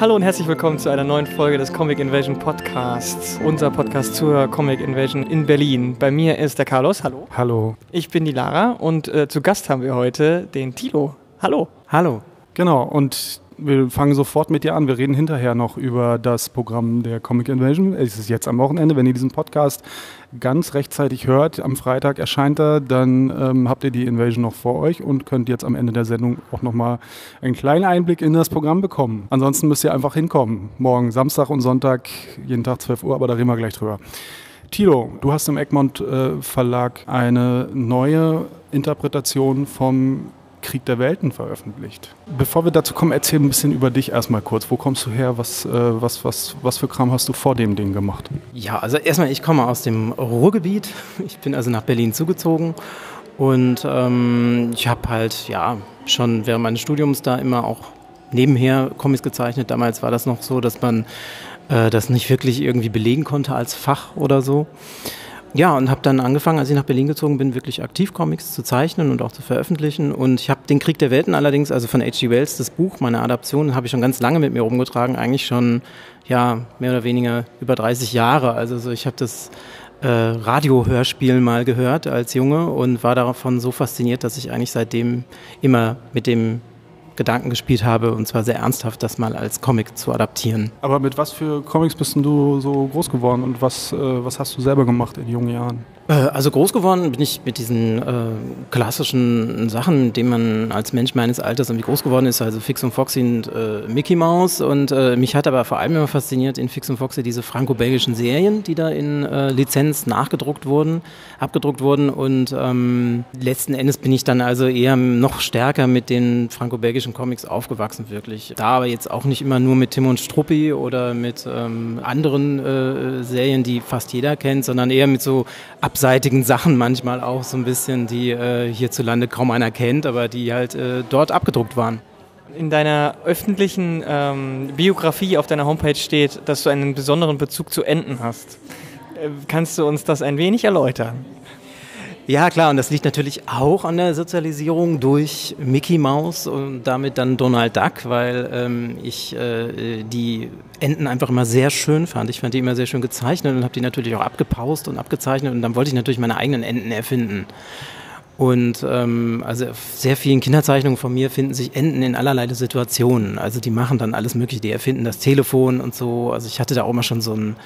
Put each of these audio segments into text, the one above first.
Hallo und herzlich willkommen zu einer neuen Folge des Comic Invasion Podcasts. Unser Podcast zur Comic Invasion in Berlin. Bei mir ist der Carlos. Hallo. Hallo. Ich bin die Lara und äh, zu Gast haben wir heute den Tilo. Hallo. Hallo. Genau, und wir fangen sofort mit dir an. Wir reden hinterher noch über das Programm der Comic Invasion. Es ist jetzt am Wochenende. Wenn ihr diesen Podcast ganz rechtzeitig hört, am Freitag erscheint er, dann ähm, habt ihr die Invasion noch vor euch und könnt jetzt am Ende der Sendung auch nochmal einen kleinen Einblick in das Programm bekommen. Ansonsten müsst ihr einfach hinkommen. Morgen Samstag und Sonntag, jeden Tag 12 Uhr, aber da reden wir gleich drüber. Tilo, du hast im Egmont äh, Verlag eine neue Interpretation vom Krieg der Welten veröffentlicht. Bevor wir dazu kommen, erzähl ein bisschen über dich erstmal kurz. Wo kommst du her? Was, äh, was, was, was für Kram hast du vor dem Ding gemacht? Ja, also erstmal, ich komme aus dem Ruhrgebiet. Ich bin also nach Berlin zugezogen und ähm, ich habe halt ja schon während meines Studiums da immer auch nebenher Comics gezeichnet. Damals war das noch so, dass man äh, das nicht wirklich irgendwie belegen konnte als Fach oder so. Ja, und habe dann angefangen, als ich nach Berlin gezogen bin, wirklich aktiv Comics zu zeichnen und auch zu veröffentlichen. Und ich habe den Krieg der Welten allerdings, also von H.G. Wells, das Buch, meine Adaption, habe ich schon ganz lange mit mir rumgetragen, eigentlich schon ja mehr oder weniger über 30 Jahre. Also so, ich habe das äh, Radiohörspiel mal gehört als Junge und war davon so fasziniert, dass ich eigentlich seitdem immer mit dem Gedanken gespielt habe, und zwar sehr ernsthaft, das mal als Comic zu adaptieren. Aber mit was für Comics bist du so groß geworden und was, äh, was hast du selber gemacht in jungen Jahren? Äh, also groß geworden bin ich mit diesen äh, klassischen Sachen, mit denen man als Mensch meines Alters irgendwie groß geworden ist, also Fix und Foxy und äh, Mickey Mouse. Und äh, mich hat aber vor allem immer fasziniert in Fix und Foxy diese franco-belgischen Serien, die da in äh, Lizenz nachgedruckt wurden, abgedruckt wurden. Und ähm, letzten Endes bin ich dann also eher noch stärker mit den franco-belgischen Comics aufgewachsen, wirklich. Da aber jetzt auch nicht immer nur mit Tim und Struppi oder mit ähm, anderen äh, Serien, die fast jeder kennt, sondern eher mit so abseitigen Sachen manchmal auch so ein bisschen, die äh, hierzulande kaum einer kennt, aber die halt äh, dort abgedruckt waren. In deiner öffentlichen ähm, Biografie auf deiner Homepage steht, dass du einen besonderen Bezug zu Enten hast. Äh, kannst du uns das ein wenig erläutern? Ja, klar, und das liegt natürlich auch an der Sozialisierung durch Mickey Mouse und damit dann Donald Duck, weil ähm, ich äh, die Enten einfach immer sehr schön fand. Ich fand die immer sehr schön gezeichnet und habe die natürlich auch abgepaust und abgezeichnet und dann wollte ich natürlich meine eigenen Enten erfinden. Und ähm, also sehr vielen Kinderzeichnungen von mir finden sich Enten in allerlei Situationen. Also die machen dann alles Mögliche, die erfinden das Telefon und so. Also ich hatte da auch mal schon so ein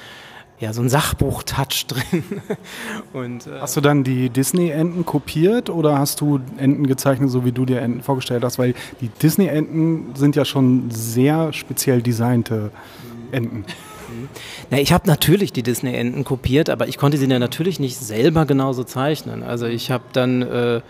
ja, so ein Sachbuch-Touch drin. Und, äh hast du dann die Disney-Enten kopiert oder hast du Enten gezeichnet, so wie du dir Enten vorgestellt hast? Weil die Disney-Enten sind ja schon sehr speziell designte Enten. Na, ich habe natürlich die Disney-Enten kopiert, aber ich konnte sie ja natürlich nicht selber genauso zeichnen. Also ich habe dann äh,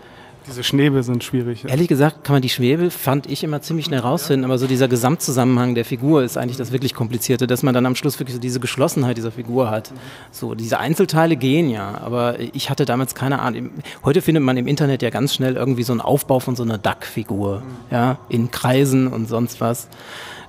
diese Schnäbel sind schwierig. Ja. Ehrlich gesagt kann man die Schnäbel, fand ich immer ziemlich schnell rausfinden, aber so dieser Gesamtzusammenhang der Figur ist eigentlich das wirklich Komplizierte, dass man dann am Schluss wirklich so diese Geschlossenheit dieser Figur hat. So, diese Einzelteile gehen ja, aber ich hatte damals keine Ahnung. Heute findet man im Internet ja ganz schnell irgendwie so einen Aufbau von so einer Duck-Figur, ja, in Kreisen und sonst was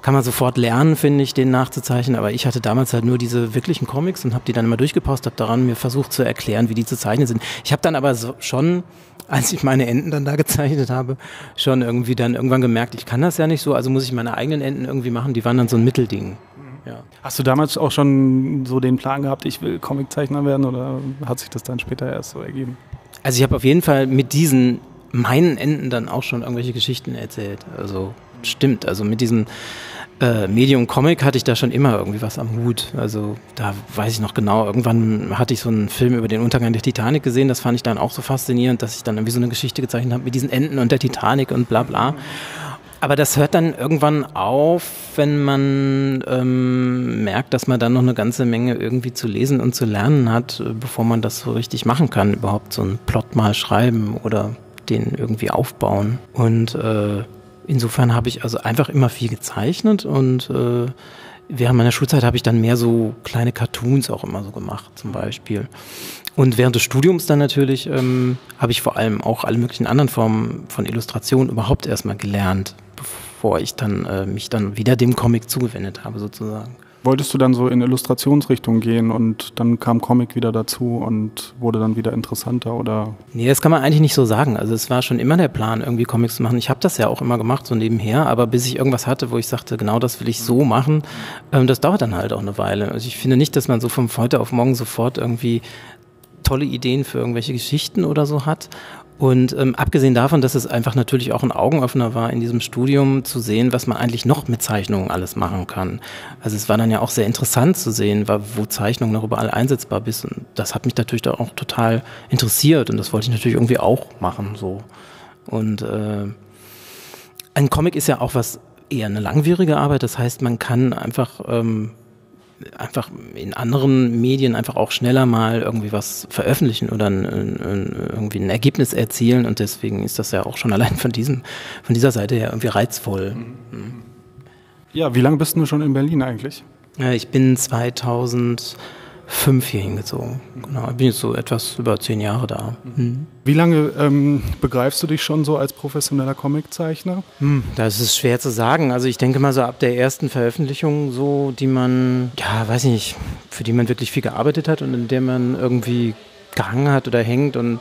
kann man sofort lernen, finde ich, den nachzuzeichnen. Aber ich hatte damals halt nur diese wirklichen Comics und habe die dann immer durchgepaust, habe daran mir versucht zu erklären, wie die zu zeichnen sind. Ich habe dann aber so schon, als ich meine Enten dann da gezeichnet habe, schon irgendwie dann irgendwann gemerkt, ich kann das ja nicht so, also muss ich meine eigenen Enten irgendwie machen. Die waren dann so ein Mittelding. Ja. Hast du damals auch schon so den Plan gehabt, ich will Comiczeichner werden oder hat sich das dann später erst so ergeben? Also ich habe auf jeden Fall mit diesen meinen Enden dann auch schon irgendwelche Geschichten erzählt. Also stimmt. Also mit diesem äh, Medium Comic hatte ich da schon immer irgendwie was am Hut. Also da weiß ich noch genau, irgendwann hatte ich so einen Film über den Untergang der Titanic gesehen, das fand ich dann auch so faszinierend, dass ich dann irgendwie so eine Geschichte gezeichnet habe mit diesen Enden und der Titanic und bla bla. Aber das hört dann irgendwann auf, wenn man ähm, merkt, dass man dann noch eine ganze Menge irgendwie zu lesen und zu lernen hat, äh, bevor man das so richtig machen kann. Überhaupt so einen Plot mal schreiben oder den irgendwie aufbauen. Und äh, Insofern habe ich also einfach immer viel gezeichnet und äh, während meiner Schulzeit habe ich dann mehr so kleine Cartoons auch immer so gemacht, zum Beispiel. Und während des Studiums dann natürlich ähm, habe ich vor allem auch alle möglichen anderen Formen von Illustration überhaupt erstmal gelernt, bevor ich dann äh, mich dann wieder dem Comic zugewendet habe, sozusagen. Wolltest du dann so in Illustrationsrichtung gehen und dann kam Comic wieder dazu und wurde dann wieder interessanter oder? Nee, das kann man eigentlich nicht so sagen. Also es war schon immer der Plan, irgendwie Comics zu machen. Ich habe das ja auch immer gemacht, so nebenher, aber bis ich irgendwas hatte, wo ich sagte, genau das will ich so machen, ähm, das dauert dann halt auch eine Weile. Also ich finde nicht, dass man so von heute auf morgen sofort irgendwie tolle Ideen für irgendwelche Geschichten oder so hat. Und ähm, abgesehen davon, dass es einfach natürlich auch ein Augenöffner war, in diesem Studium zu sehen, was man eigentlich noch mit Zeichnungen alles machen kann. Also es war dann ja auch sehr interessant zu sehen, wo Zeichnungen noch überall einsetzbar ist. Und das hat mich natürlich auch total interessiert und das wollte ich natürlich irgendwie auch machen. So. Und äh, ein Comic ist ja auch was eher eine langwierige Arbeit. Das heißt, man kann einfach ähm, einfach in anderen Medien einfach auch schneller mal irgendwie was veröffentlichen oder ein, ein, irgendwie ein Ergebnis erzielen und deswegen ist das ja auch schon allein von diesem, von dieser Seite her irgendwie reizvoll. Mhm. Ja, wie lange bist du schon in Berlin eigentlich? Ich bin 2000 fünf hier hingezogen. Genau, ich bin jetzt so etwas über zehn Jahre da. Mhm. Wie lange ähm, begreifst du dich schon so als professioneller Comiczeichner? Hm, das ist schwer zu sagen. Also ich denke mal so ab der ersten Veröffentlichung, so die man, ja, weiß ich nicht, für die man wirklich viel gearbeitet hat und in der man irgendwie gehangen hat oder hängt und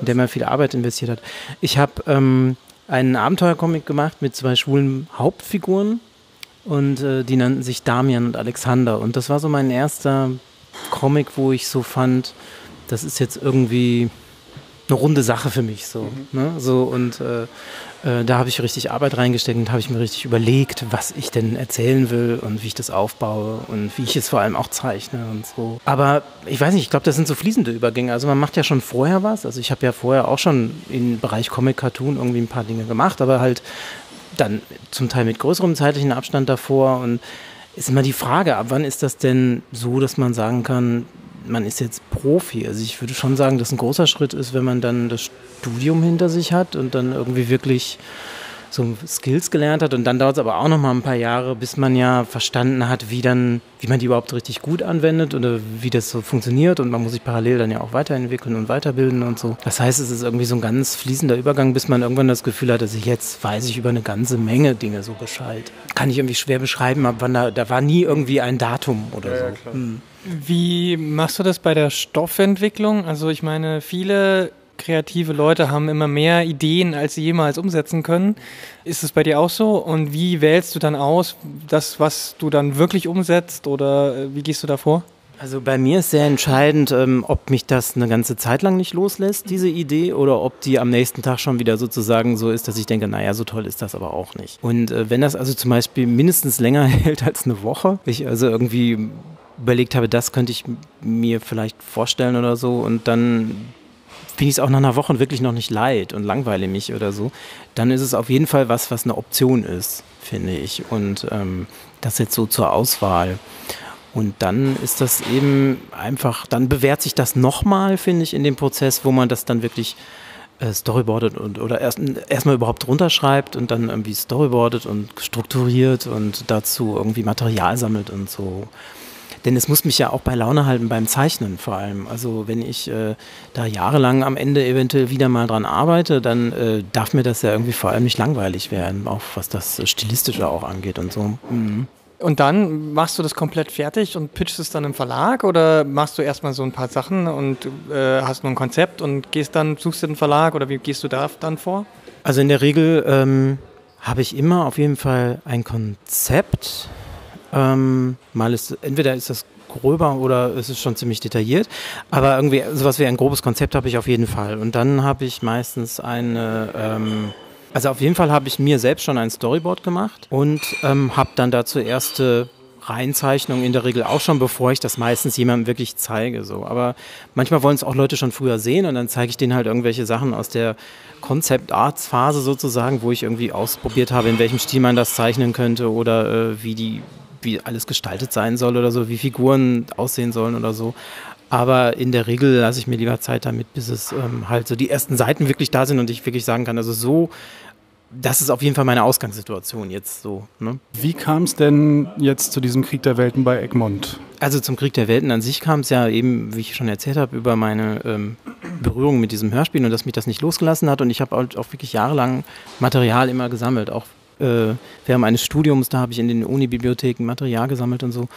in der man viel Arbeit investiert hat. Ich habe ähm, einen Abenteuercomic gemacht mit zwei schwulen Hauptfiguren und äh, die nannten sich Damian und Alexander und das war so mein erster Comic, wo ich so fand, das ist jetzt irgendwie eine runde Sache für mich so. Mhm. Ne? so und äh, äh, da habe ich richtig Arbeit reingesteckt und habe ich mir richtig überlegt, was ich denn erzählen will und wie ich das aufbaue und wie ich es vor allem auch zeichne und so. Aber ich weiß nicht, ich glaube, das sind so fließende Übergänge. Also man macht ja schon vorher was. Also ich habe ja vorher auch schon im Bereich Comic Cartoon irgendwie ein paar Dinge gemacht, aber halt dann zum Teil mit größerem zeitlichen Abstand davor und ist immer die Frage, ab wann ist das denn so, dass man sagen kann, man ist jetzt Profi? Also ich würde schon sagen, dass ein großer Schritt ist, wenn man dann das Studium hinter sich hat und dann irgendwie wirklich so Skills gelernt hat und dann dauert es aber auch noch mal ein paar Jahre, bis man ja verstanden hat, wie dann, wie man die überhaupt richtig gut anwendet oder wie das so funktioniert und man muss sich parallel dann ja auch weiterentwickeln und weiterbilden und so. Das heißt, es ist irgendwie so ein ganz fließender Übergang, bis man irgendwann das Gefühl hat, dass ich jetzt weiß ich über eine ganze Menge Dinge so Bescheid. Kann ich irgendwie schwer beschreiben, aber da, da war nie irgendwie ein Datum oder ja, so. Ja, hm. Wie machst du das bei der Stoffentwicklung? Also ich meine, viele kreative Leute haben immer mehr Ideen, als sie jemals umsetzen können. Ist es bei dir auch so? Und wie wählst du dann aus, das, was du dann wirklich umsetzt oder äh, wie gehst du da vor? Also bei mir ist sehr entscheidend, ähm, ob mich das eine ganze Zeit lang nicht loslässt, diese Idee, oder ob die am nächsten Tag schon wieder sozusagen so ist, dass ich denke, naja, so toll ist das aber auch nicht. Und äh, wenn das also zum Beispiel mindestens länger hält als eine Woche, ich also irgendwie überlegt habe, das könnte ich mir vielleicht vorstellen oder so, und dann finde ich es auch nach einer Woche wirklich noch nicht leid und langweile mich oder so, dann ist es auf jeden Fall was, was eine Option ist, finde ich. Und ähm, das jetzt so zur Auswahl. Und dann ist das eben einfach, dann bewährt sich das nochmal, finde ich, in dem Prozess, wo man das dann wirklich äh, storyboardet und oder erst erstmal überhaupt runterschreibt und dann irgendwie storyboardet und strukturiert und dazu irgendwie Material sammelt und so. Denn es muss mich ja auch bei Laune halten beim Zeichnen vor allem. Also wenn ich äh, da jahrelang am Ende eventuell wieder mal dran arbeite, dann äh, darf mir das ja irgendwie vor allem nicht langweilig werden, auch was das Stilistische auch angeht und so. Mhm. Und dann machst du das komplett fertig und pitchst es dann im Verlag oder machst du erstmal so ein paar Sachen und äh, hast nur ein Konzept und gehst dann, suchst du den Verlag oder wie gehst du da dann vor? Also in der Regel ähm, habe ich immer auf jeden Fall ein Konzept ähm, mal ist, entweder ist das gröber oder ist es schon ziemlich detailliert. Aber irgendwie sowas wie ein grobes Konzept habe ich auf jeden Fall. Und dann habe ich meistens eine, ähm, also auf jeden Fall habe ich mir selbst schon ein Storyboard gemacht und ähm, habe dann dazu erste Reinzeichnungen in der Regel auch schon, bevor ich das meistens jemandem wirklich zeige. So. Aber manchmal wollen es auch Leute schon früher sehen und dann zeige ich denen halt irgendwelche Sachen aus der Concept Arts Phase sozusagen, wo ich irgendwie ausprobiert habe, in welchem Stil man das zeichnen könnte oder äh, wie die wie alles gestaltet sein soll oder so, wie Figuren aussehen sollen oder so. Aber in der Regel lasse ich mir lieber Zeit damit, bis es ähm, halt so die ersten Seiten wirklich da sind und ich wirklich sagen kann, also so, das ist auf jeden Fall meine Ausgangssituation jetzt so. Ne? Wie kam es denn jetzt zu diesem Krieg der Welten bei Egmont? Also zum Krieg der Welten an sich kam es ja eben, wie ich schon erzählt habe, über meine ähm, Berührung mit diesem Hörspiel und dass mich das nicht losgelassen hat und ich habe auch, auch wirklich jahrelang Material immer gesammelt, auch äh, während meines Studiums, da habe ich in den Uni-Bibliotheken Material gesammelt und so.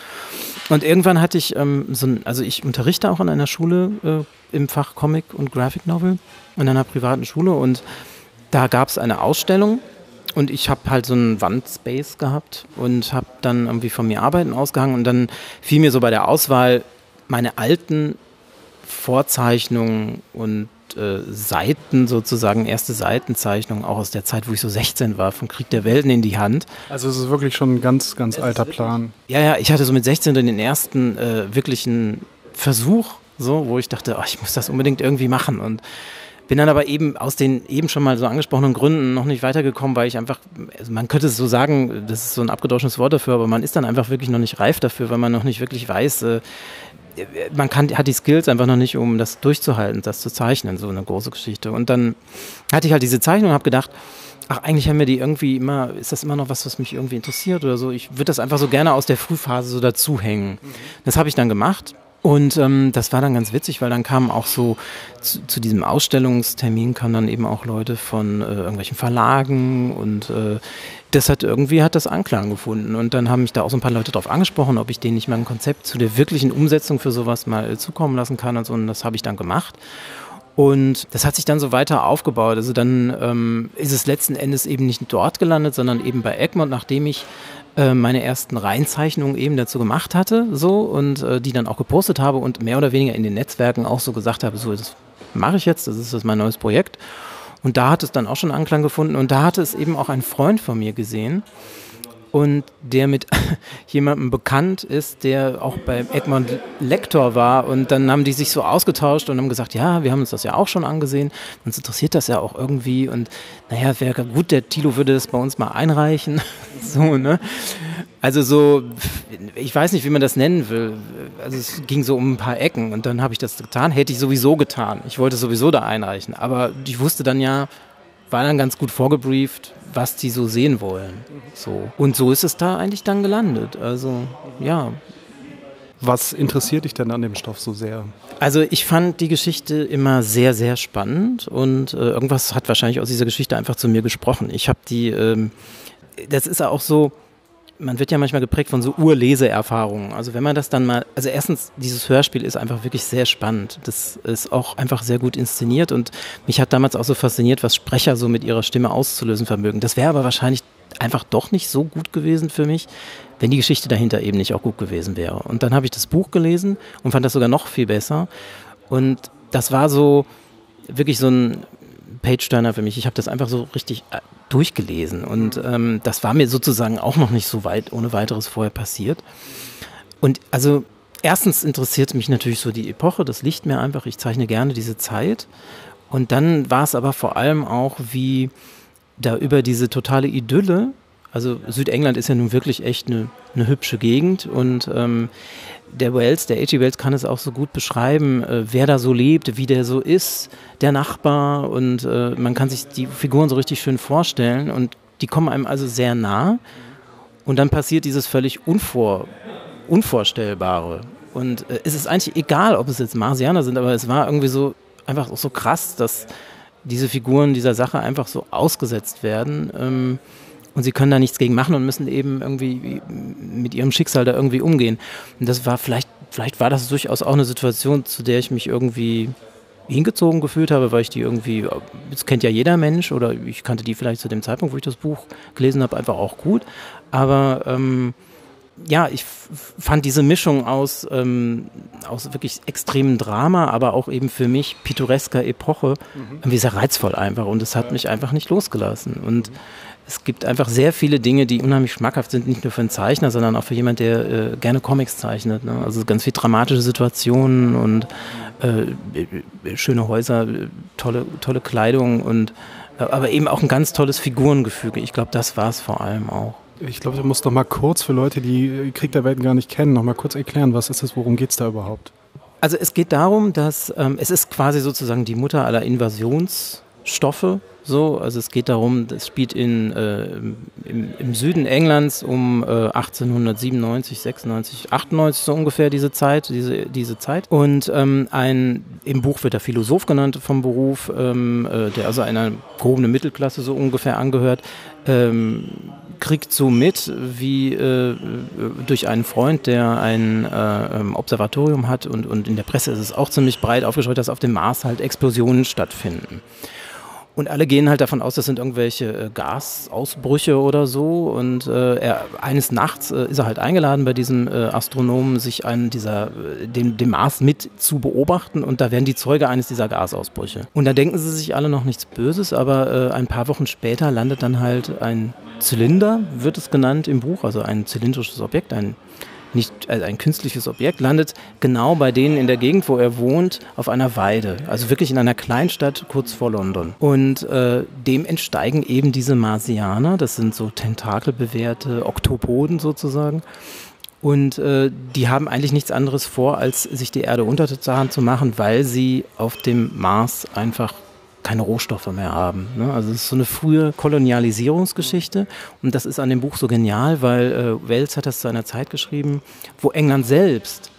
Und irgendwann hatte ich ähm, so ein, also ich unterrichte auch an einer Schule äh, im Fach Comic und Graphic Novel, in einer privaten Schule und da gab es eine Ausstellung und ich habe halt so einen Wandspace gehabt und habe dann irgendwie von mir Arbeiten ausgehangen und dann fiel mir so bei der Auswahl meine alten Vorzeichnungen und äh, Seiten sozusagen, erste Seitenzeichnungen auch aus der Zeit, wo ich so 16 war, vom Krieg der Welten in die Hand. Also es ist wirklich schon ein ganz, ganz es alter Plan. Ja, ja, ich hatte so mit 16 den ersten äh, wirklichen Versuch, so, wo ich dachte, oh, ich muss das unbedingt irgendwie machen und bin dann aber eben aus den eben schon mal so angesprochenen Gründen noch nicht weitergekommen, weil ich einfach, also man könnte es so sagen, das ist so ein abgedroschenes Wort dafür, aber man ist dann einfach wirklich noch nicht reif dafür, weil man noch nicht wirklich weiß, äh, man kann, hat die Skills einfach noch nicht, um das durchzuhalten, das zu zeichnen, so eine große Geschichte. Und dann hatte ich halt diese Zeichnung und habe gedacht, ach, eigentlich haben wir die irgendwie immer, ist das immer noch was, was mich irgendwie interessiert oder so. Ich würde das einfach so gerne aus der Frühphase so dazuhängen. Das habe ich dann gemacht und ähm, das war dann ganz witzig, weil dann kamen auch so zu, zu diesem Ausstellungstermin kamen dann eben auch Leute von äh, irgendwelchen Verlagen und äh, das hat irgendwie hat das Anklang gefunden. Und dann haben mich da auch so ein paar Leute darauf angesprochen, ob ich denen nicht mal ein Konzept zu der wirklichen Umsetzung für sowas mal äh, zukommen lassen kann und so. Und das habe ich dann gemacht. Und das hat sich dann so weiter aufgebaut. Also dann ähm, ist es letzten Endes eben nicht dort gelandet, sondern eben bei Egmont, nachdem ich äh, meine ersten Reinzeichnungen eben dazu gemacht hatte, so und äh, die dann auch gepostet habe und mehr oder weniger in den Netzwerken auch so gesagt habe, so das mache ich jetzt, das ist das mein neues Projekt. Und da hat es dann auch schon Anklang gefunden und da hatte es eben auch ein Freund von mir gesehen und der mit jemandem bekannt ist, der auch bei Egmont Lektor war. Und dann haben die sich so ausgetauscht und haben gesagt, ja, wir haben uns das ja auch schon angesehen. Uns interessiert das ja auch irgendwie. Und naja, wäre gut, der Tilo würde das bei uns mal einreichen. so, ne? Also so, ich weiß nicht, wie man das nennen will. Also es ging so um ein paar Ecken und dann habe ich das getan. Hätte ich sowieso getan. Ich wollte sowieso da einreichen. Aber ich wusste dann ja, war dann ganz gut vorgebrieft, was die so sehen wollen. So. Und so ist es da eigentlich dann gelandet. Also, ja. Was interessiert dich denn an dem Stoff so sehr? Also ich fand die Geschichte immer sehr, sehr spannend und äh, irgendwas hat wahrscheinlich aus dieser Geschichte einfach zu mir gesprochen. Ich habe die, ähm, das ist auch so, man wird ja manchmal geprägt von so Urleseerfahrungen. Also wenn man das dann mal, also erstens, dieses Hörspiel ist einfach wirklich sehr spannend. Das ist auch einfach sehr gut inszeniert und mich hat damals auch so fasziniert, was Sprecher so mit ihrer Stimme auszulösen vermögen. Das wäre aber wahrscheinlich einfach doch nicht so gut gewesen für mich, wenn die Geschichte dahinter eben nicht auch gut gewesen wäre. Und dann habe ich das Buch gelesen und fand das sogar noch viel besser. Und das war so wirklich so ein Page-Turner für mich. Ich habe das einfach so richtig äh, durchgelesen und mhm. ähm, das war mir sozusagen auch noch nicht so weit ohne weiteres vorher passiert. Und also erstens interessiert mich natürlich so die Epoche, das liegt mir einfach, ich zeichne gerne diese Zeit. Und dann war es aber vor allem auch, wie da über diese totale Idylle, also Südengland ist ja nun wirklich echt eine, eine hübsche Gegend und ähm, der Wells, der H.G. Wells kann es auch so gut beschreiben, äh, wer da so lebt, wie der so ist, der Nachbar und äh, man kann sich die Figuren so richtig schön vorstellen und die kommen einem also sehr nah und dann passiert dieses völlig Unvor, Unvorstellbare und äh, es ist eigentlich egal, ob es jetzt Marsianer sind, aber es war irgendwie so einfach so krass, dass diese Figuren dieser Sache einfach so ausgesetzt werden. Ähm, und sie können da nichts gegen machen und müssen eben irgendwie mit ihrem Schicksal da irgendwie umgehen. Und das war vielleicht, vielleicht war das durchaus auch eine Situation, zu der ich mich irgendwie hingezogen gefühlt habe, weil ich die irgendwie, das kennt ja jeder Mensch oder ich kannte die vielleicht zu dem Zeitpunkt, wo ich das Buch gelesen habe, einfach auch gut. Aber ähm, ja, ich fand diese Mischung aus, ähm, aus wirklich extremem Drama, aber auch eben für mich pittoresker Epoche mhm. irgendwie sehr reizvoll einfach und es hat mich einfach nicht losgelassen. Und mhm es gibt einfach sehr viele Dinge, die unheimlich schmackhaft sind, nicht nur für einen Zeichner, sondern auch für jemanden, der äh, gerne Comics zeichnet. Ne? Also ganz viel dramatische Situationen und äh, schöne Häuser, tolle, tolle Kleidung und äh, aber eben auch ein ganz tolles Figurengefüge. Ich glaube, das war es vor allem auch. Ich glaube, du musst noch mal kurz für Leute, die Krieg der Welten gar nicht kennen, noch mal kurz erklären, was ist das, worum geht es da überhaupt? Also es geht darum, dass ähm, es ist quasi sozusagen die Mutter aller Invasionsstoffe So, also es geht darum, es spielt in, äh, im, im, Süden Englands um äh, 1897, 96, 98 so ungefähr diese Zeit, diese, diese Zeit. Und ähm, ein, im Buch wird er Philosoph genannt vom Beruf, ähm, äh, der also einer gehobenen Mittelklasse so ungefähr angehört. Ähm, kriegt so mit, wie äh, durch einen Freund, der ein äh, ähm, Observatorium hat und, und in der Presse ist es auch ziemlich breit aufgeschrieben, dass auf dem Mars halt Explosionen stattfinden. Und alle gehen halt davon aus, das sind irgendwelche äh, Gasausbrüche oder so. Und äh, er, eines Nachts äh, ist er halt eingeladen bei diesem äh, Astronomen, sich einen dieser, äh, dem, dem Mars mit zu beobachten. Und da werden die Zeuge eines dieser Gasausbrüche. Und da denken sie sich alle noch nichts Böses, aber äh, ein paar Wochen später landet dann halt ein Zylinder, wird es genannt im Buch, also ein zylindrisches Objekt, ein nicht also ein künstliches Objekt, landet genau bei denen in der Gegend, wo er wohnt, auf einer Weide. Also wirklich in einer Kleinstadt kurz vor London. Und äh, dem entsteigen eben diese Marsianer, das sind so tentakelbewehrte Oktopoden sozusagen. Und äh, die haben eigentlich nichts anderes vor, als sich die Erde untertan zu machen, weil sie auf dem Mars einfach keine Rohstoffe mehr haben. Ne? Also es ist so eine frühe Kolonialisierungsgeschichte und das ist an dem Buch so genial, weil äh, Wells hat das zu einer Zeit geschrieben, wo England selbst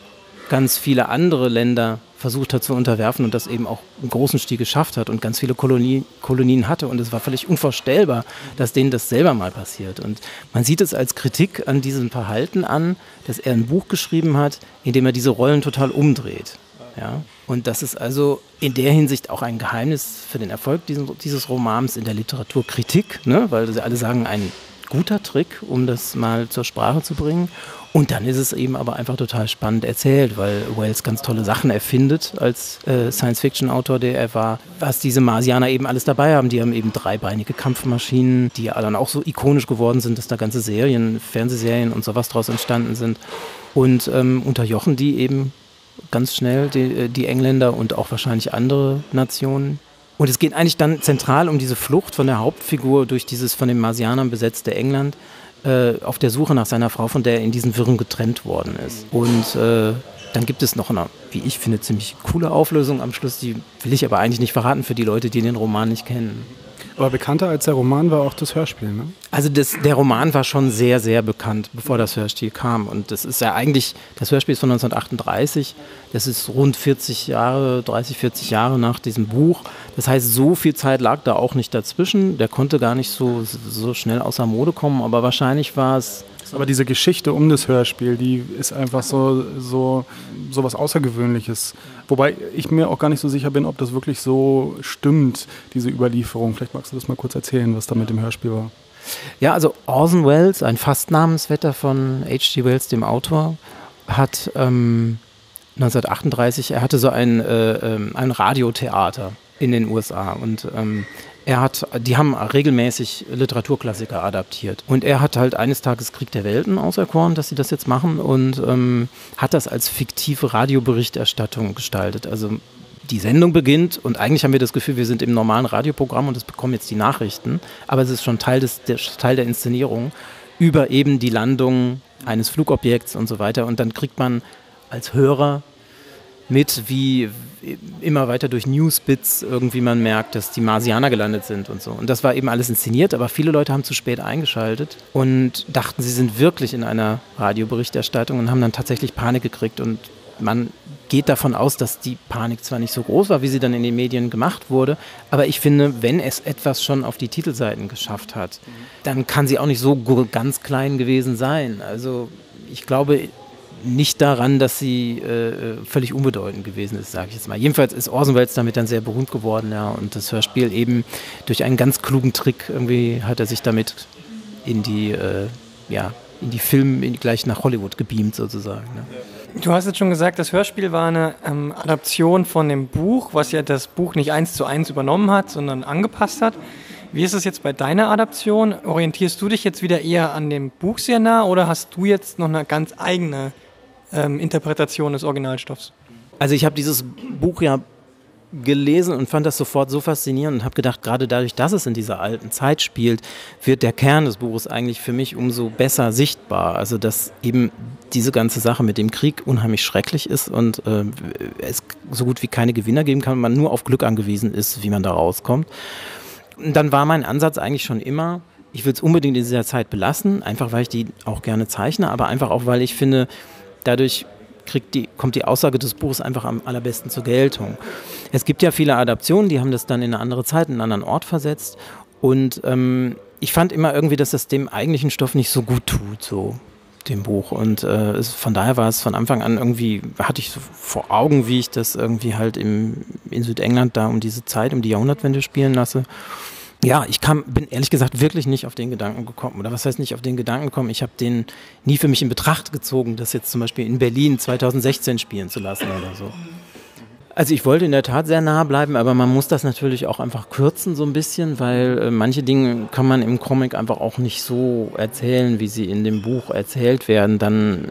ganz viele andere Länder versucht hat zu unterwerfen und das eben auch im großen Stil geschafft hat und ganz viele Kolonie, Kolonien hatte. Und es war völlig unvorstellbar, dass denen das selber mal passiert. Und man sieht es als Kritik an diesem Verhalten an, dass er ein Buch geschrieben hat, in dem er diese Rollen total umdreht. Ja? Und das ist also in der Hinsicht auch ein Geheimnis für den Erfolg dieses, dieses Romans in der Literaturkritik, ne? weil sie alle sagen, ein guter Trick, um das mal zur Sprache zu bringen. Und dann ist es eben aber einfach total spannend erzählt, weil Wells ganz tolle Sachen erfindet als äh, Science-Fiction-Autor, der er war. Was diese Marsianer eben alles dabei haben, die haben eben dreibeinige Kampfmaschinen, die dann auch so ikonisch geworden sind, dass da ganze Serien, Fernsehserien und sowas draus entstanden sind. Und ähm, unterjochen die eben ganz schnell, die, äh, die Engländer und auch wahrscheinlich andere Nationen. Und es geht eigentlich dann zentral um diese Flucht von der Hauptfigur durch dieses von den Marsianern besetzte England äh, auf der Suche nach seiner Frau, von der er in diesen Wirren getrennt worden ist. Und äh, dann gibt es noch eine, wie ich finde, ziemlich coole Auflösung am Schluss, die will ich aber eigentlich nicht verraten für die Leute, die den Roman nicht kennen. Aber bekannter als der Roman war auch das Hörspiel, ne? Also das, der Roman war schon sehr, sehr bekannt, bevor das Hörspiel kam. Und das ist ja eigentlich, das Hörspiel ist von 1938, das ist rund 40 Jahre, 30, 40 Jahre nach diesem Buch. Das heißt, so viel Zeit lag da auch nicht dazwischen. Der konnte gar nicht so, so schnell außer Mode kommen, aber wahrscheinlich war es aber diese Geschichte um das Hörspiel, die ist einfach so, so, so was Außergewöhnliches. Wobei ich mir auch gar nicht so sicher bin, ob das wirklich so stimmt, diese Überlieferung. Vielleicht magst du das mal kurz erzählen, was da mit dem Hörspiel war. Ja, also Orson Welles, ein Fastnamensvetter von H.G. Wells, dem Autor, hat ähm, 1938, er hatte so ein, äh, ähm, ein Radiotheater in den USA und ähm, er hat, die haben regelmäßig Literaturklassiker adaptiert. Und er hat halt eines Tages Krieg der Welten auserkoren, dass sie das jetzt machen und ähm, hat das als fiktive Radioberichterstattung gestaltet. Also die Sendung beginnt und eigentlich haben wir das Gefühl, wir sind im normalen Radioprogramm und es bekommen jetzt die Nachrichten, aber es ist schon Teil, des, der, Teil der Inszenierung über eben die Landung eines Flugobjekts und so weiter. Und dann kriegt man als Hörer mit, wie immer weiter durch Newsbits irgendwie man merkt, dass die Marsianer gelandet sind und so. Und das war eben alles inszeniert, aber viele Leute haben zu spät eingeschaltet und dachten, sie sind wirklich in einer Radioberichterstattung und haben dann tatsächlich Panik gekriegt und man geht davon aus, dass die Panik zwar nicht so groß war, wie sie dann in den Medien gemacht wurde, aber ich finde, wenn es etwas schon auf die Titelseiten geschafft hat, dann kann sie auch nicht so ganz klein gewesen sein. Also ich glaube, nicht daran, dass sie äh, völlig unbedeutend gewesen ist, sage ich jetzt mal. Jedenfalls ist Orson Welles damit dann sehr berühmt geworden, ja, und das Hörspiel eben durch einen ganz klugen Trick irgendwie hat er sich damit in die, äh, ja, in die Film, in, gleich nach Hollywood gebeamt sozusagen. Ne? Du hast jetzt schon gesagt, das Hörspiel war eine ähm, Adaption von dem Buch, was ja das Buch nicht eins zu eins übernommen hat, sondern angepasst hat. Wie ist es jetzt bei deiner Adaption? Orientierst du dich jetzt wieder eher an dem Buch sehr nah oder hast du jetzt noch eine ganz eigene ähm, Interpretation des Originalstoffs. Also ich habe dieses Buch ja gelesen und fand das sofort so faszinierend und habe gedacht, gerade dadurch, dass es in dieser alten Zeit spielt, wird der Kern des Buches eigentlich für mich umso besser sichtbar. Also dass eben diese ganze Sache mit dem Krieg unheimlich schrecklich ist und äh, es so gut wie keine Gewinner geben kann, man nur auf Glück angewiesen ist, wie man da rauskommt. dann war mein Ansatz eigentlich schon immer, ich will es unbedingt in dieser Zeit belassen, einfach weil ich die auch gerne zeichne, aber einfach auch, weil ich finde, dadurch die, kommt die Aussage des Buches einfach am allerbesten zur Geltung. Es gibt ja viele Adaptionen, die haben das dann in eine andere Zeit, in einen anderen Ort versetzt. Und ähm, ich fand immer irgendwie, dass das dem eigentlichen Stoff nicht so gut tut, so dem Buch. Und äh, es, von daher war es von Anfang an irgendwie, hatte ich so vor Augen, wie ich das irgendwie halt im, in Südengland da um diese Zeit, um die Jahrhundertwende spielen lasse. Ja, ich kam, bin ehrlich gesagt wirklich nicht auf den Gedanken gekommen. Oder was heißt nicht auf den Gedanken gekommen? Ich habe den nie für mich in Betracht gezogen, das jetzt zum Beispiel in Berlin 2016 spielen zu lassen oder so. Also ich wollte in der Tat sehr nah bleiben, aber man muss das natürlich auch einfach kürzen so ein bisschen, weil äh, manche Dinge kann man im Comic einfach auch nicht so erzählen, wie sie in dem Buch erzählt werden. Dann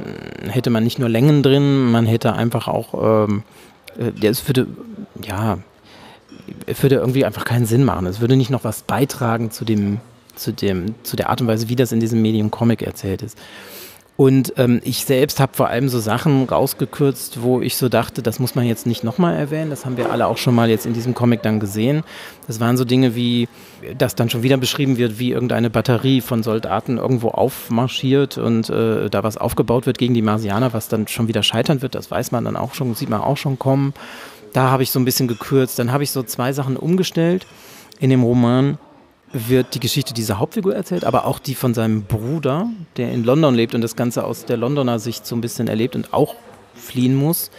hätte man nicht nur Längen drin, man hätte einfach auch, ähm, äh, es würde, ja, würde irgendwie einfach keinen Sinn machen. Es würde nicht noch was beitragen zu dem, zu dem, zu der Art und Weise, wie das in diesem Medium Comic erzählt ist. Und ähm, ich selbst habe vor allem so Sachen rausgekürzt, wo ich so dachte, das muss man jetzt nicht nochmal erwähnen. Das haben wir alle auch schon mal jetzt in diesem Comic dann gesehen. Das waren so Dinge wie, dass dann schon wieder beschrieben wird, wie irgendeine Batterie von Soldaten irgendwo aufmarschiert und äh, da was aufgebaut wird gegen die Marsianer, was dann schon wieder scheitern wird. Das weiß man dann auch schon, sieht man auch schon kommen. Da habe ich so ein bisschen gekürzt. Dann habe ich so zwei Sachen umgestellt in dem Roman wird die Geschichte dieser Hauptfigur erzählt, aber auch die von seinem Bruder, der in London lebt und das Ganze aus der Londoner Sicht so ein bisschen erlebt und auch fliehen muss.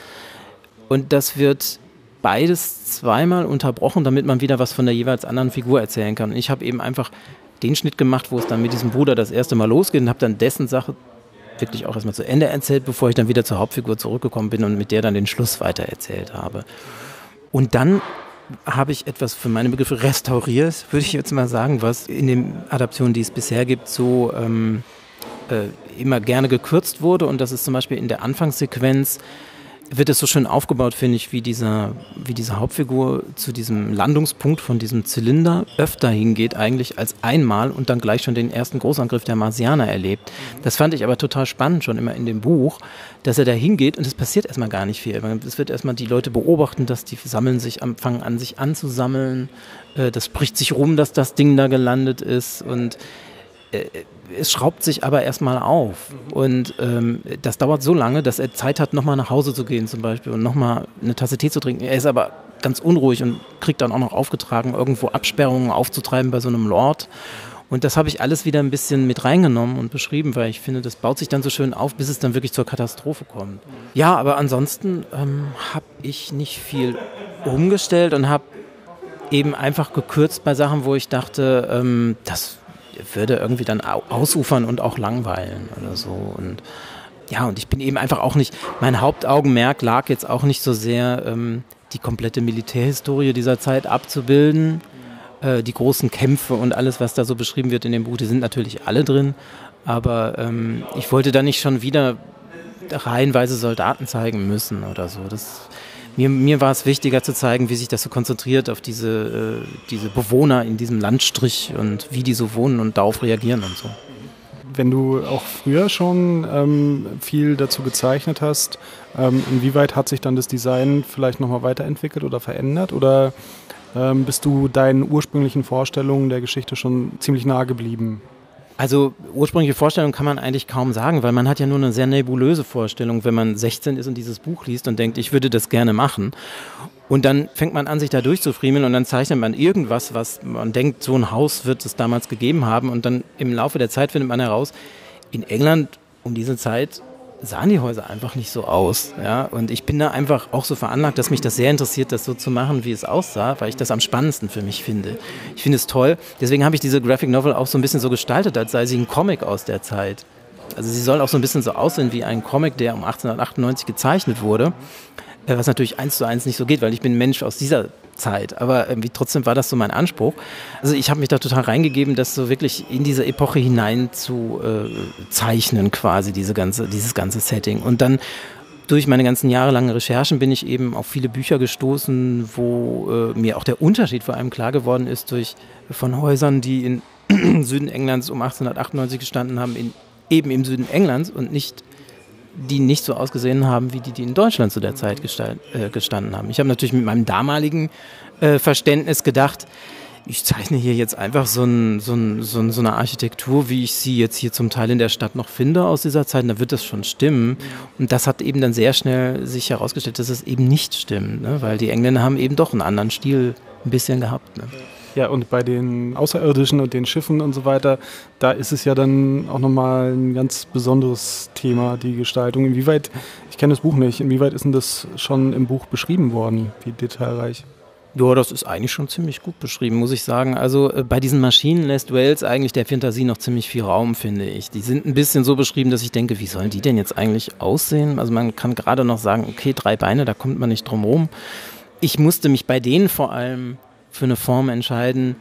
Und das wird beides zweimal unterbrochen, damit man wieder was von der jeweils anderen Figur erzählen kann. Und ich habe eben einfach den Schnitt gemacht, wo es dann mit diesem Bruder das erste Mal losgeht und habe dann dessen Sache wirklich auch erstmal zu Ende erzählt, bevor ich dann wieder zur Hauptfigur zurückgekommen bin und mit der dann den Schluss weitererzählt habe. Und dann habe ich etwas für meine Begriffe restauriert, würde ich jetzt mal sagen, was in den Adaptionen, die es bisher gibt, so ähm, äh, immer gerne gekürzt wurde. Und das ist zum Beispiel in der Anfangssequenz wird es so schön aufgebaut, finde ich, wie, dieser, wie diese Hauptfigur zu diesem Landungspunkt von diesem Zylinder öfter hingeht, eigentlich als einmal und dann gleich schon den ersten Großangriff der Marsianer erlebt. Das fand ich aber total spannend schon immer in dem Buch, dass er da hingeht und es passiert erstmal gar nicht viel. Es wird erstmal die Leute beobachten, dass die sammeln sich, fangen an, sich anzusammeln. Äh, das bricht sich rum, dass das Ding da gelandet ist und es schraubt sich aber erstmal auf. Und ähm, das dauert so lange, dass er Zeit hat, nochmal nach Hause zu gehen zum Beispiel und nochmal eine Tasse Tee zu trinken. Er ist aber ganz unruhig und kriegt dann auch noch aufgetragen, irgendwo Absperrungen aufzutreiben bei so einem Lord. Und das habe ich alles wieder ein bisschen mit reingenommen und beschrieben, weil ich finde, das baut sich dann so schön auf, bis es dann wirklich zur Katastrophe kommt. Ja, aber ansonsten ähm, habe ich nicht viel umgestellt und habe eben einfach gekürzt bei Sachen, wo ich dachte, ähm, das würde irgendwie dann ausufern und auch langweilen oder so. Und ja, und ich bin eben einfach auch nicht, mein Hauptaugenmerk lag jetzt auch nicht so sehr, ähm, die komplette Militärhistorie dieser Zeit abzubilden. Äh, die großen Kämpfe und alles, was da so beschrieben wird in dem Buch, die sind natürlich alle drin. Aber ähm, ich wollte da nicht schon wieder reihenweise Soldaten zeigen müssen oder so. Das mir, mir war es wichtiger zu zeigen, wie sich das so konzentriert auf diese, äh, diese Bewohner in diesem Landstrich und wie die so wohnen und darauf reagieren und so. Wenn du auch früher schon ähm, viel dazu gezeichnet hast, ähm, inwieweit hat sich dann das Design vielleicht nochmal weiterentwickelt oder verändert? Oder ähm, bist du deinen ursprünglichen Vorstellungen der Geschichte schon ziemlich nahe geblieben? Also ursprüngliche Vorstellung kann man eigentlich kaum sagen, weil man hat ja nur eine sehr nebulöse Vorstellung, wenn man 16 ist und dieses Buch liest und denkt, ich würde das gerne machen. Und dann fängt man an, sich da durchzufriemeln und dann zeichnet man irgendwas, was man denkt, so ein Haus wird es damals gegeben haben. Und dann im Laufe der Zeit findet man heraus, in England um diese Zeit sahen die Häuser einfach nicht so aus. Ja? Und ich bin da einfach auch so veranlagt, dass mich das sehr interessiert, das so zu machen, wie es aussah, weil ich das am spannendsten für mich finde. Ich finde es toll. Deswegen habe ich diese Graphic Novel auch so ein bisschen so gestaltet, als sei sie ein Comic aus der Zeit. Also sie soll auch so ein bisschen so aussehen wie ein Comic, der um 1898 gezeichnet wurde. Äh, was natürlich eins zu eins nicht so geht, weil ich bin ein Mensch aus dieser Zeit. Aber irgendwie trotzdem war das so mein Anspruch. Also ich habe mich da total reingegeben, das so wirklich in diese Epoche hinein zu äh, zeichnen, quasi diese ganze, dieses ganze Setting. Und dann durch meine ganzen jahrelangen Recherchen bin ich eben auf viele Bücher gestoßen, wo äh, mir auch der Unterschied vor allem klar geworden ist durch von Häusern, die in Süden Englands um 1898 gestanden haben, in, eben im Süden Englands und nicht die nicht so ausgesehen haben wie die, die in Deutschland zu der Zeit äh, gestanden haben. Ich habe natürlich mit meinem damaligen äh, Verständnis gedacht, ich zeichne hier jetzt einfach so, ein, so, ein, so, ein, so, eine Architektur, wie ich sie jetzt hier zum Teil in der Stadt noch finde aus dieser Zeit, da wird das schon stimmen. Und das hat eben dann sehr schnell sich herausgestellt, dass es eben nicht stimmt, ne? weil die Engländer haben eben doch einen anderen Stil ein bisschen gehabt. Ne? Ja, und bei den Außerirdischen und den Schiffen und so weiter, da ist es ja dann auch nochmal ein ganz besonderes Thema, die Gestaltung. Inwieweit, ich kenne das Buch nicht, inwieweit ist denn das schon im Buch beschrieben worden, wie detailreich? Ja, das ist eigentlich schon ziemlich gut beschrieben, muss ich sagen. Also äh, bei diesen Maschinen lässt Wells eigentlich der Fantasie noch ziemlich viel Raum, finde ich. Die sind ein bisschen so beschrieben, dass ich denke, wie sollen die denn jetzt eigentlich aussehen? Also man kann gerade noch sagen, okay, drei Beine, da kommt man nicht drum rum. Ich musste mich bei denen vor allem für eine Form entscheiden,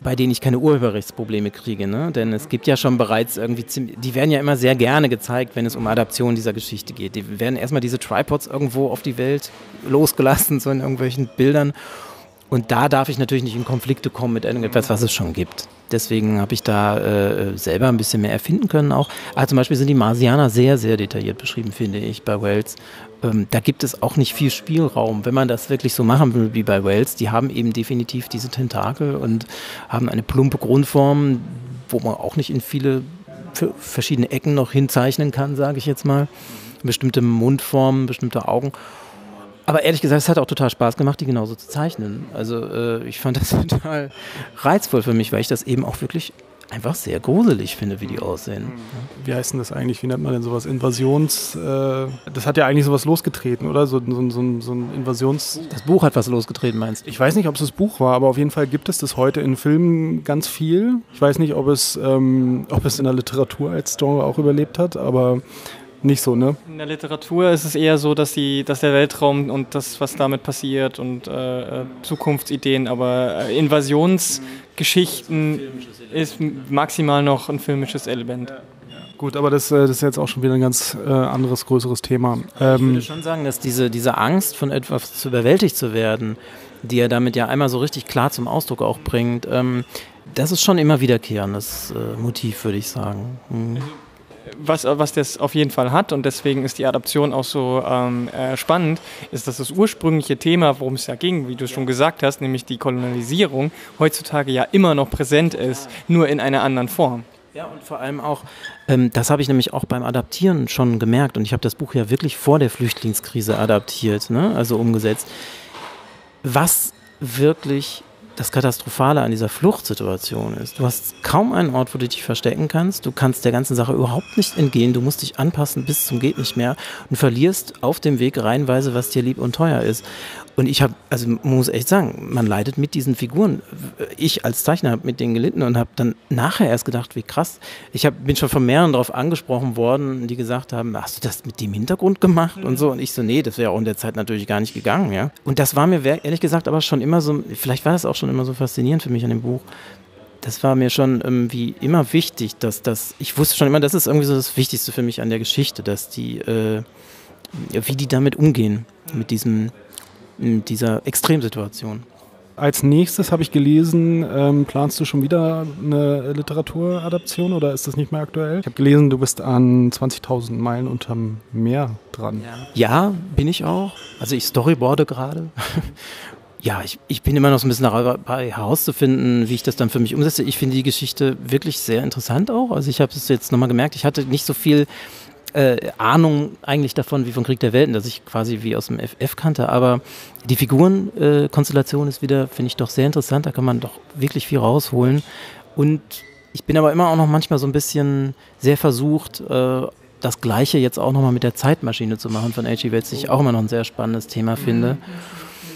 bei denen ich keine Urheberrechtsprobleme kriege. Ne? Denn es gibt ja schon bereits irgendwie, die werden ja immer sehr gerne gezeigt, wenn es um Adaption dieser Geschichte geht. Die werden erstmal diese Tripods irgendwo auf die Welt losgelassen, so in irgendwelchen Bildern. Und da darf ich natürlich nicht in Konflikte kommen mit irgendetwas, was es schon gibt. Deswegen habe ich da äh, selber ein bisschen mehr erfinden können auch. Aber zum Beispiel sind die Marsianer sehr, sehr detailliert beschrieben, finde ich, bei Wells. Ähm, da gibt es auch nicht viel Spielraum, wenn man das wirklich so machen will wie bei Wells. Die haben eben definitiv diese Tentakel und haben eine plumpe Grundform, wo man auch nicht in viele verschiedene Ecken noch hinzeichnen kann, sage ich jetzt mal. Bestimmte Mundformen, bestimmte Augen. Aber ehrlich gesagt, es hat auch total Spaß gemacht, die genauso zu zeichnen. Also äh, ich fand das total reizvoll für mich, weil ich das eben auch wirklich einfach sehr gruselig finde, wie die aussehen. Mhm. Wie heißt denn das eigentlich? Wie nennt man denn sowas? Invasions. Äh, das hat ja eigentlich sowas losgetreten, oder? So, so, so, so, ein Invasions. Das Buch hat was losgetreten, meinst du? Ich weiß nicht, ob es das Buch war, aber auf jeden Fall gibt es das heute in Filmen ganz viel. Ich weiß nicht, ob es, ähm, ob es in der Literatur als Genre auch überlebt hat, aber nicht so, ne? In der Literatur ist es eher so, dass, die, dass der Weltraum und das, was damit passiert und äh, äh Zukunftsideen, aber äh, Invasionsgeschichten ist maximal noch ein filmisches Element. Gut, aber das, äh, das, ist jetzt auch schon wieder ein ganz äh, anderes, größeres Thema. Ähm ich würde schon sagen, dass diese, diese Angst, von etwas zu überwältigt zu werden, die er damit ja einmal so richtig klar zum Ausdruck auch bringt, ähm, das ist schon immer wiederkehrendes äh, Motiv, würde ich sagen. Mhm was, was das auf jeden Fall hat und deswegen ist die Adaption auch so ähm, äh, spannend, ist, dass das ursprüngliche Thema, worum es ja ging, wie du schon gesagt hast, nämlich die Kolonialisierung, heutzutage ja immer noch präsent ist, nur in einer anderen Form. Ja, und vor allem auch, ähm, das habe ich nämlich auch beim Adaptieren schon gemerkt und ich habe das Buch ja wirklich vor der Flüchtlingskrise adaptiert, ne? also umgesetzt. Was wirklich das Katastrophale an dieser Fluchtsituation ist. Du hast kaum einen Ort, wo du dich verstecken kannst. Du kannst der ganzen Sache überhaupt nicht entgehen. Du musst dich anpassen bis zum geht nicht mehr und verlierst auf dem Weg reihenweise, was dir lieb und teuer ist. Und ich habe, also man muss echt sagen, man leidet mit diesen Figuren. Ich als Zeichner habe mit denen gelitten und habe dann nachher erst gedacht, wie krass. Ich hab, bin schon von mehreren darauf angesprochen worden, die gesagt haben, hast du das mit dem Hintergrund gemacht und so. Und ich so, nee, das wäre auch in der Zeit natürlich gar nicht gegangen, ja. Und das war mir ehrlich gesagt aber schon immer so, vielleicht war das auch schon immer so faszinierend für mich an dem Buch. Das war mir schon irgendwie immer wichtig, dass das, ich wusste schon immer, das ist irgendwie so das Wichtigste für mich an der Geschichte, dass die, äh, wie die damit umgehen, mit diesem in dieser Extremsituation. Als nächstes habe ich gelesen, ähm, planst du schon wieder eine Literaturadaption oder ist das nicht mehr aktuell? Ich habe gelesen, du bist an 20.000 Meilen unterm Meer dran. Ja. ja, bin ich auch. Also ich storyboarde gerade. Ja, ich, ich bin immer noch so ein bisschen dabei herauszufinden, wie ich das dann für mich umsetze. Ich finde die Geschichte wirklich sehr interessant auch. Also ich habe es jetzt nochmal gemerkt, ich hatte nicht so viel äh, Ahnung eigentlich davon wie von Krieg der Welten, dass ich quasi wie aus dem FF kannte. Aber die Figurenkonstellation äh, ist wieder, finde ich, doch sehr interessant. Da kann man doch wirklich viel rausholen. Und ich bin aber immer auch noch manchmal so ein bisschen sehr versucht, äh, das Gleiche jetzt auch nochmal mit der Zeitmaschine zu machen von H.G. Wells, die ich auch immer noch ein sehr spannendes Thema finde.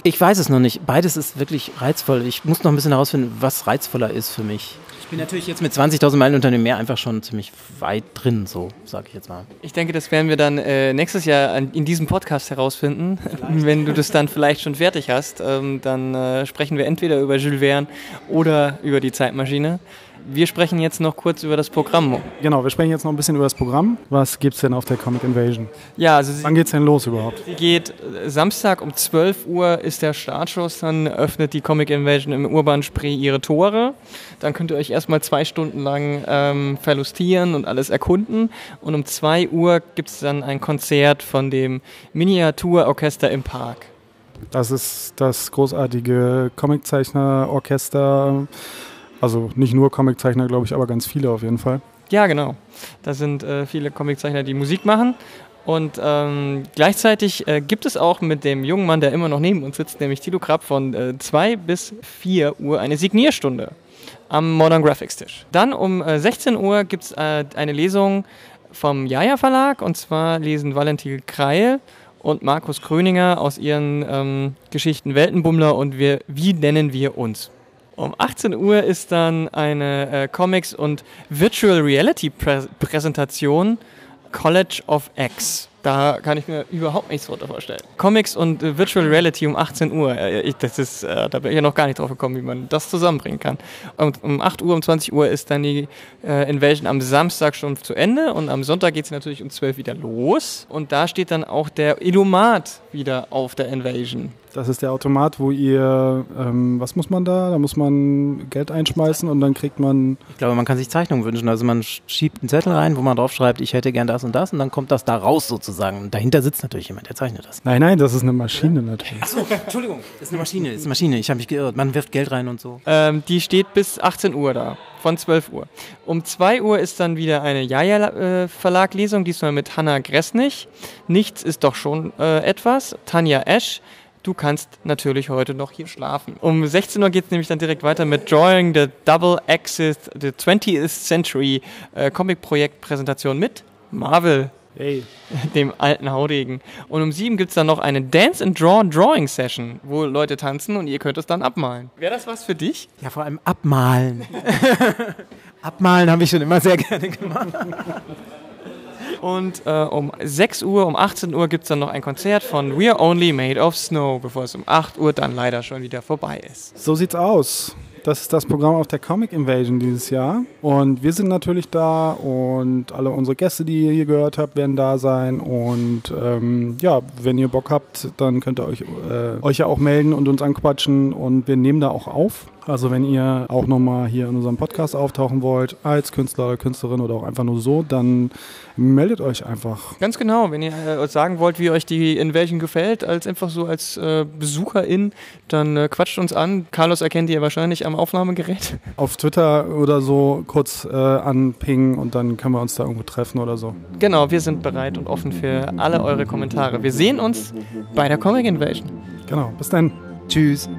Ich weiß es noch nicht. Beides ist wirklich reizvoll. Ich muss noch ein bisschen herausfinden, was reizvoller ist für mich bin natürlich jetzt mit 20.000 Meilen unter dem Meer einfach schon ziemlich weit drin, so sage ich jetzt mal. Ich denke, das werden wir dann äh, nächstes Jahr an, in diesem Podcast herausfinden. Vielleicht. Wenn du das dann vielleicht schon fertig hast, ähm, dann äh, sprechen wir entweder über Jules Verne oder über die Zeitmaschine. Wir sprechen jetzt noch kurz über das Programm. Genau, wir sprechen jetzt noch ein bisschen über das Programm. Was gibt es denn auf der Comic Invasion? Ja, also Wann geht es denn los überhaupt? Sie geht äh, Samstag um 12 Uhr ist der Startschuss, dann öffnet die Comic Invasion im Urban Spree ihre Tore. Dann könnt ihr euch erstmal zwei Stunden lang ähm, verlustieren und alles erkunden. Und um 2 Uhr gibt es dann ein Konzert von dem Miniaturorchester im Park. Das ist das großartige Comiczeichner-Orchester. Also nicht nur Comiczeichner, glaube ich, aber ganz viele auf jeden Fall. Ja, genau. Da sind äh, viele Comiczeichner, die Musik machen. Und ähm, gleichzeitig äh, gibt es auch mit dem jungen Mann, der immer noch neben uns sitzt, nämlich Tilo Krapp, von 2 äh, bis 4 Uhr eine Signierstunde am Modern Graphics Tisch. Dann um 16 äh, Uhr gibt es äh, eine Lesung vom Jaja Verlag und zwar lesen Valentin Kreil und Markus Kröninger aus ihren ähm, Geschichten Weltenbummler und wir, wie nennen wir uns. Um 18 Uhr ist dann eine äh, Comics- und Virtual Reality -Prä Präsentation College of X. Da kann ich mir überhaupt nichts drunter vorstellen. Comics und äh, Virtual Reality um 18 Uhr. Äh, ich, das ist, äh, da bin ich ja noch gar nicht drauf gekommen, wie man das zusammenbringen kann. Und um 8 Uhr, um 20 Uhr ist dann die äh, Invasion am Samstag schon zu Ende und am Sonntag geht es natürlich um 12 wieder los. Und da steht dann auch der Illumat wieder auf der Invasion. Das ist der Automat, wo ihr, ähm, was muss man da? Da muss man Geld einschmeißen und dann kriegt man. Ich glaube, man kann sich Zeichnungen wünschen. Also man schiebt einen Zettel rein, wo man drauf schreibt, ich hätte gern das und das und dann kommt das da raus sozusagen. Und dahinter sitzt natürlich jemand, der zeichnet das. Nein, nein, das ist eine Maschine natürlich. Achso, Entschuldigung, das ist eine Maschine, das ist eine Maschine. Ich habe mich geirrt. Man wirft Geld rein und so. Ähm, die steht bis 18 Uhr da von 12 Uhr. Um 2 Uhr ist dann wieder eine Jaja-Verlag-Lesung, diesmal mit Hanna Gresnig. Nichts ist doch schon äh, etwas. Tanja Esch, Du kannst natürlich heute noch hier schlafen. Um 16 Uhr geht es nämlich dann direkt weiter mit Drawing the Double Axis, the 20th Century äh, Comic-Projekt-Präsentation mit Marvel. Hey. Dem alten Haudegen. Und um 7 gibt es dann noch eine Dance and Draw Drawing Session, wo Leute tanzen und ihr könnt es dann abmalen. Wäre das was für dich? Ja, vor allem abmalen. abmalen habe ich schon immer sehr gerne gemacht. Und äh, um 6 Uhr, um 18 Uhr gibt es dann noch ein Konzert von We're Only Made of Snow, bevor es um 8 Uhr dann leider schon wieder vorbei ist. So sieht's aus. Das ist das Programm auf der Comic Invasion dieses Jahr. Und wir sind natürlich da und alle unsere Gäste, die ihr hier gehört habt, werden da sein. Und ähm, ja, wenn ihr Bock habt, dann könnt ihr euch, äh, euch ja auch melden und uns anquatschen. Und wir nehmen da auch auf. Also wenn ihr auch nochmal hier in unserem Podcast auftauchen wollt, als Künstler oder Künstlerin oder auch einfach nur so, dann meldet euch einfach. Ganz genau, wenn ihr äh, sagen wollt, wie euch die Invasion gefällt, als einfach so als äh, Besucherin, dann äh, quatscht uns an. Carlos erkennt ihr wahrscheinlich am Aufnahmegerät. Auf Twitter oder so kurz äh, anpingen und dann können wir uns da irgendwo treffen oder so. Genau, wir sind bereit und offen für alle eure Kommentare. Wir sehen uns bei der Comic Invasion. Genau, bis dann. Tschüss.